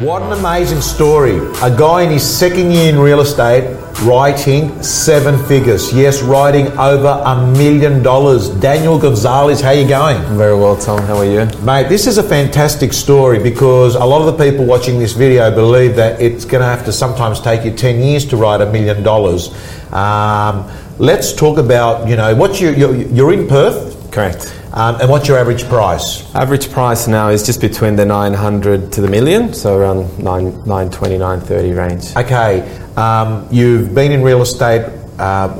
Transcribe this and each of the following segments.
What an amazing story. A guy in his second year in real estate writing seven figures. Yes, writing over a million dollars. Daniel Gonzalez, how you going? Very well, Tom. How are you? Mate, this is a fantastic story because a lot of the people watching this video believe that it's going to have to sometimes take you 10 years to write a million dollars. Um, let's talk about, you know, what's your, you're, you're in Perth? Correct. Um, and what's your average price? Average price now is just between the 900 to the million, so around 9, 920, 930 range. Okay, um, you've been in real estate uh,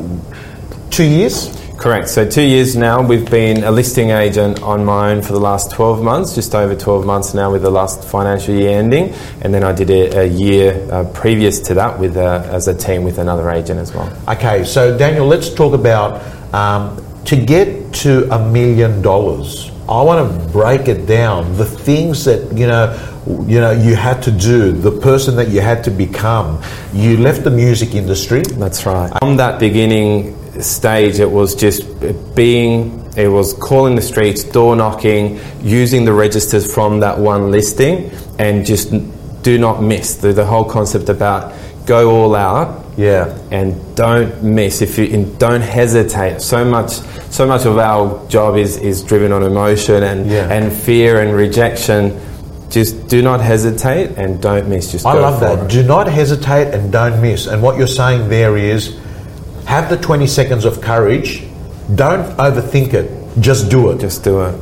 two years? Correct. So two years now. We've been a listing agent on my own for the last 12 months, just over 12 months now with the last financial year ending. And then I did a, a year uh, previous to that with uh, as a team with another agent as well. Okay, so Daniel, let's talk about um, to get to a million dollars. I want to break it down. The things that you know, you know, you had to do. The person that you had to become. You left the music industry. That's right. From that beginning stage, it was just being. It was calling the streets, door knocking, using the registers from that one listing, and just do not miss the, the whole concept about go all out Yeah. and don't miss if you and don't hesitate so much so much of our job is is driven on emotion and Yeah. and fear and rejection just do not hesitate and don't miss just I love that. it. Do not hesitate and don't miss. And what you're saying there is have the 20 seconds of courage. Don't overthink it. Just do it. just do it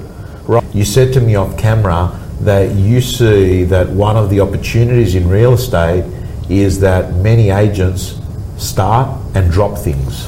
Right. You said to me off camera that you see that one of the opportunities in real estate is that many agents start and drop things.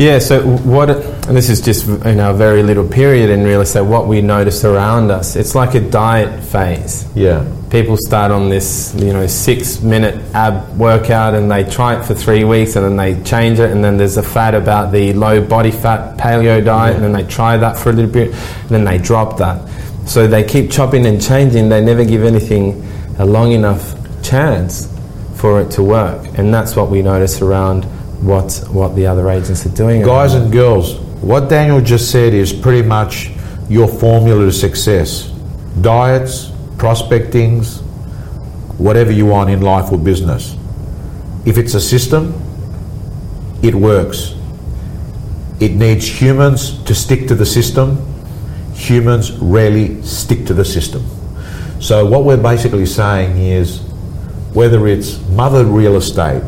Yeah so what and this is just in a very little period in real estate what we notice around us it's like a diet phase. Yeah. people start on this you know six minute ab workout and they try it for three weeks and then they change it and then there's a fad about the low body fat paleo diet and then they try that for a little bit and then they drop that. So they keep chopping and changing they never give anything a long enough chance for it to work. And that's what we notice around what what the other agents are doing Guys and girls, what Daniel just said is pretty much your formula to success. Diets, prospectings, whatever you want in life or business. If it's a system, it works. It needs humans to stick to the system. Humans rarely stick to the system. So, what we're basically saying is whether it's mother real estate,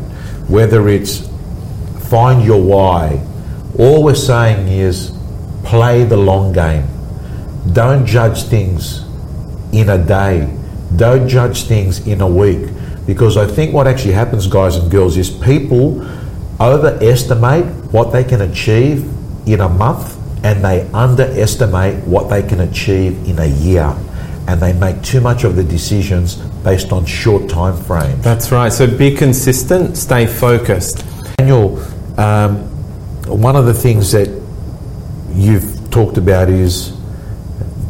whether it's find your why, all we're saying is play the long game. Don't judge things in a day, don't judge things in a week. Because I think what actually happens, guys and girls, is people overestimate what they can achieve in a month and they underestimate what they can achieve in a year. And they make too much of the decisions based on short time frames. that's right so be consistent stay focused Daniel, um, one of the things that you've talked about is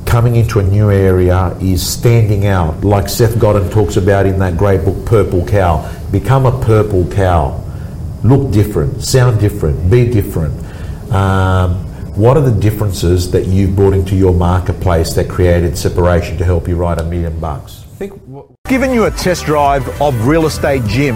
coming into a new area is standing out, like Seth Godin talks about in that great book, Purple Cow. Become a purple cow. Look different, sound different, be different. Um, what are the differences that you've brought into your marketplace that created separation to help you write a million bucks? Think what Giving you a test drive of Real Estate Gym.